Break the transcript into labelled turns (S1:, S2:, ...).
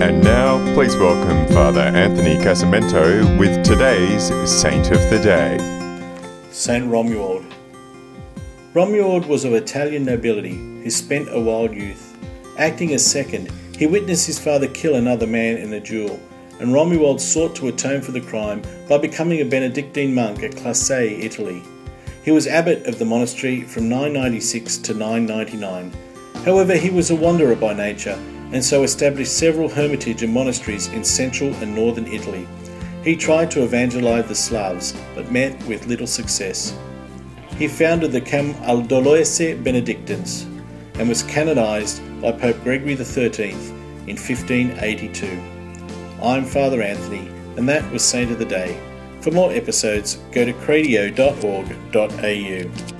S1: And now, please welcome Father Anthony Casamento with today's Saint of the Day.
S2: Saint Romuald. Romuald was of Italian nobility who spent a wild youth. Acting as second, he witnessed his father kill another man in a duel, and Romuald sought to atone for the crime by becoming a Benedictine monk at Classe, Italy. He was abbot of the monastery from 996 to 999. However, he was a wanderer by nature and so established several hermitage and monasteries in central and northern Italy. He tried to evangelize the Slavs, but met with little success. He founded the Camaldolese Benedictines and was canonized by Pope Gregory XIII in 1582. I'm Father Anthony, and that was Saint of the Day. For more episodes, go to cradio.org.au.